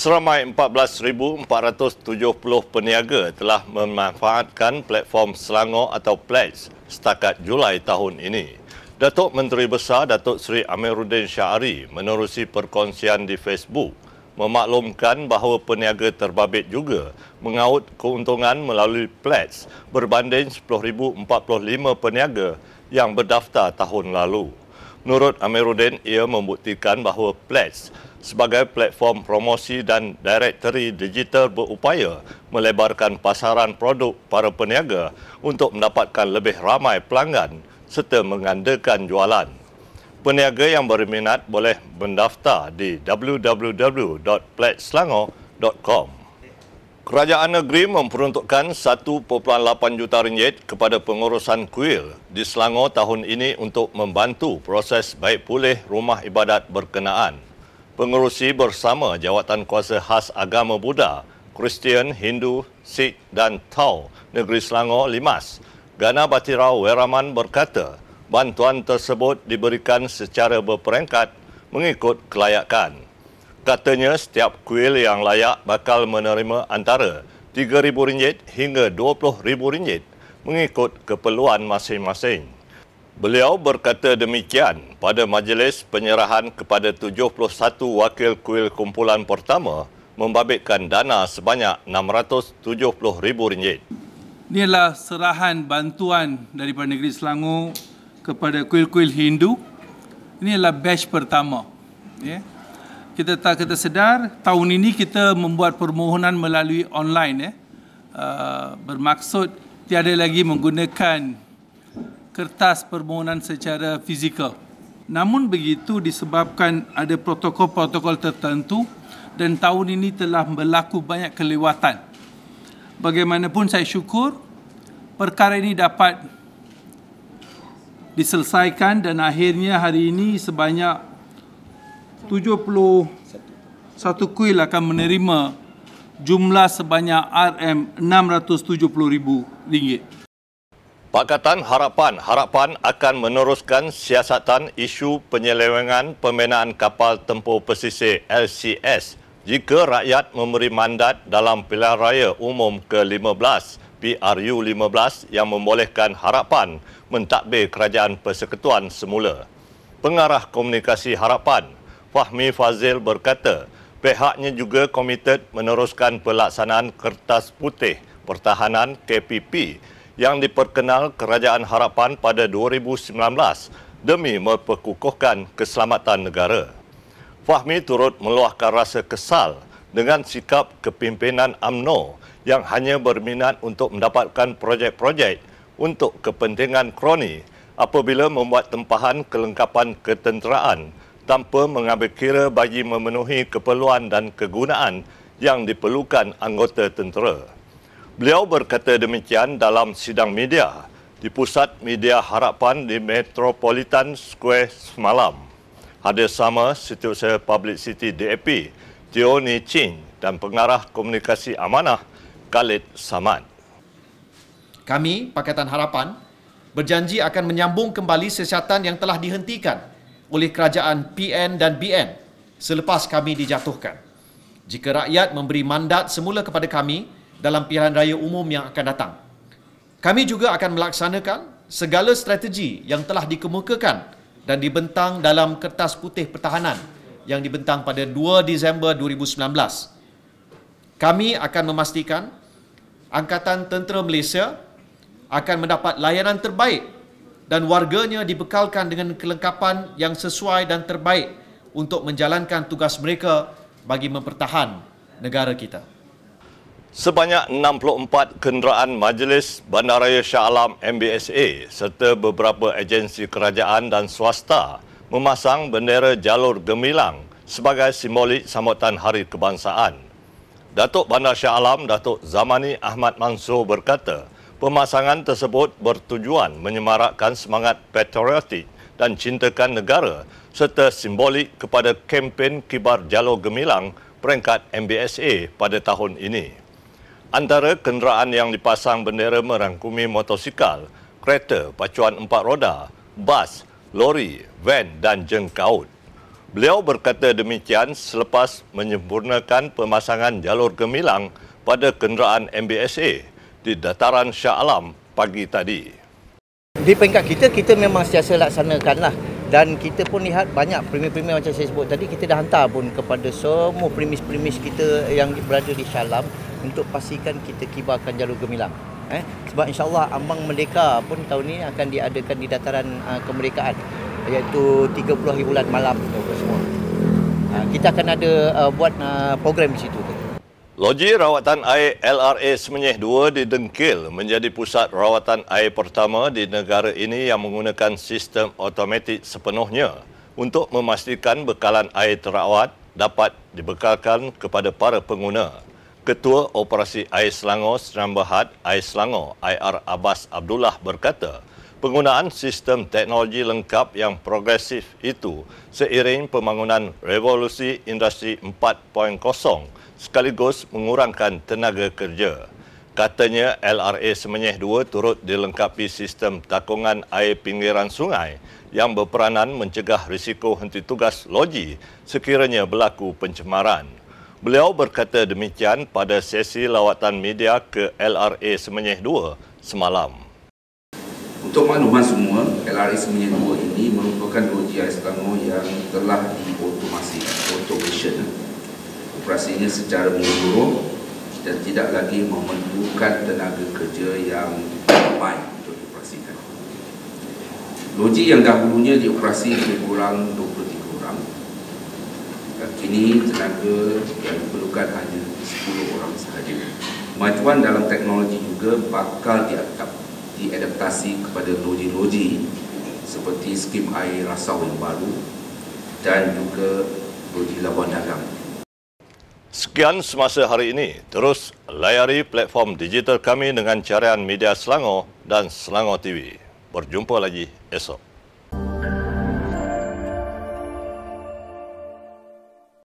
Seramai 14,470 peniaga telah memanfaatkan platform Selangor atau Pledge setakat Julai tahun ini. Datuk Menteri Besar Datuk Seri Amiruddin Syahari menerusi perkongsian di Facebook memaklumkan bahawa peniaga terbabit juga mengaut keuntungan melalui Pledge berbanding 10,045 peniaga yang berdaftar tahun lalu. Menurut Amiruddin, ia membuktikan bahawa Pledge sebagai platform promosi dan direktori digital berupaya melebarkan pasaran produk para peniaga untuk mendapatkan lebih ramai pelanggan serta menggandakan jualan. Peniaga yang berminat boleh mendaftar di www.platselangor.com. Kerajaan negeri memperuntukkan 1.8 juta ringgit kepada pengurusan kuil di Selangor tahun ini untuk membantu proses baik pulih rumah ibadat berkenaan pengurusi bersama Jawatan Kuasa Khas Agama Buddha, Kristian, Hindu, Sikh dan Tau Negeri Selangor Limas, Gana Batirau Weraman berkata, bantuan tersebut diberikan secara berperingkat mengikut kelayakan. Katanya setiap kuil yang layak bakal menerima antara RM3,000 hingga RM20,000 mengikut keperluan masing-masing. Beliau berkata demikian pada majlis penyerahan kepada 71 wakil kuil kumpulan pertama membabitkan dana sebanyak RM670,000. Ini adalah serahan bantuan daripada negeri Selangor kepada kuil-kuil Hindu. Ini adalah batch pertama. Ya. Kita tak kita sedar tahun ini kita membuat permohonan melalui online ya. Uh, bermaksud tiada lagi menggunakan kertas permohonan secara fizikal. Namun begitu disebabkan ada protokol-protokol tertentu dan tahun ini telah berlaku banyak kelewatan. Bagaimanapun saya syukur perkara ini dapat diselesaikan dan akhirnya hari ini sebanyak 71 kuil akan menerima jumlah sebanyak RM670,000. Pakatan Harapan Harapan akan meneruskan siasatan isu penyelewengan pembinaan kapal tempur pesisir LCS jika rakyat memberi mandat dalam pilihan raya umum ke-15 PRU 15 yang membolehkan Harapan mentadbir kerajaan persekutuan semula. Pengarah komunikasi Harapan, Fahmi Fazil berkata, pihaknya juga komited meneruskan pelaksanaan kertas putih pertahanan KPP yang diperkenal Kerajaan Harapan pada 2019 demi memperkukuhkan keselamatan negara. Fahmi turut meluahkan rasa kesal dengan sikap kepimpinan AMNO yang hanya berminat untuk mendapatkan projek-projek untuk kepentingan kroni apabila membuat tempahan kelengkapan ketenteraan tanpa mengambil kira bagi memenuhi keperluan dan kegunaan yang diperlukan anggota tentera. Beliau berkata demikian dalam sidang media di Pusat Media Harapan di Metropolitan Square semalam. Hadir sama Setiausaha Publicity DAP, Tio Ni Chin dan Pengarah Komunikasi Amanah, Khalid Samad. Kami, Pakatan Harapan, berjanji akan menyambung kembali siasatan yang telah dihentikan oleh kerajaan PN dan BN selepas kami dijatuhkan. Jika rakyat memberi mandat semula kepada kami, dalam pilihan raya umum yang akan datang. Kami juga akan melaksanakan segala strategi yang telah dikemukakan dan dibentang dalam kertas putih pertahanan yang dibentang pada 2 Disember 2019. Kami akan memastikan Angkatan Tentera Malaysia akan mendapat layanan terbaik dan warganya dibekalkan dengan kelengkapan yang sesuai dan terbaik untuk menjalankan tugas mereka bagi mempertahan negara kita. Sebanyak 64 kenderaan Majlis Bandaraya Shah Alam MBSA serta beberapa agensi kerajaan dan swasta memasang bendera jalur gemilang sebagai simbolik sambutan Hari Kebangsaan. Datuk Bandar Shah Alam Datuk Zamani Ahmad Mansur berkata, pemasangan tersebut bertujuan menyemarakkan semangat patriotik dan cintakan negara serta simbolik kepada kempen kibar jalur gemilang peringkat MBSA pada tahun ini. Antara kenderaan yang dipasang bendera merangkumi motosikal, kereta pacuan empat roda, bas, lori, van dan jengkaut. Beliau berkata demikian selepas menyempurnakan pemasangan jalur gemilang pada kenderaan MBSA di dataran Shah Alam pagi tadi. Di peringkat kita, kita memang sentiasa laksanakan lah. Dan kita pun lihat banyak premis-premis macam saya sebut tadi, kita dah hantar pun kepada semua premis-premis kita yang berada di Syalam untuk pastikan kita kibarkan jalur gemilang. Eh? Sebab insyaAllah Ambang Merdeka pun tahun ini akan diadakan di dataran uh, kemerdekaan iaitu 30 hari bulan malam tu semua. Uh, kita akan ada uh, buat uh, program di situ. Loji rawatan air LRA Semenyih 2 didengkil menjadi pusat rawatan air pertama di negara ini yang menggunakan sistem automatik sepenuhnya untuk memastikan bekalan air terawat dapat dibekalkan kepada para pengguna. Ketua Operasi Air Selangor Seram Berhad Air Selangor IR Abbas Abdullah berkata, penggunaan sistem teknologi lengkap yang progresif itu seiring pembangunan revolusi industri 4.0 sekaligus mengurangkan tenaga kerja. Katanya LRA Semenyih 2 turut dilengkapi sistem takungan air pinggiran sungai yang berperanan mencegah risiko henti tugas loji sekiranya berlaku pencemaran. Beliau berkata demikian pada sesi lawatan media ke LRA Semenyih 2 semalam. Untuk makluman semua, LRA Semenyih 2 ini merupakan dua GIS Selangor yang telah diotomasi, automation. Operasinya secara menyeluruh dan tidak lagi memerlukan tenaga kerja yang ramai untuk dioperasikan. Logik yang dahulunya dioperasi lebih kurang 23 orang. Kini tenaga yang diperlukan hanya 10 orang sahaja. Kemajuan dalam teknologi juga bakal diadap diadaptasi kepada loji-loji seperti skim air rasau yang baru dan juga loji labuan dagang. Sekian semasa hari ini. Terus layari platform digital kami dengan carian media Selangor dan Selangor TV. Berjumpa lagi esok.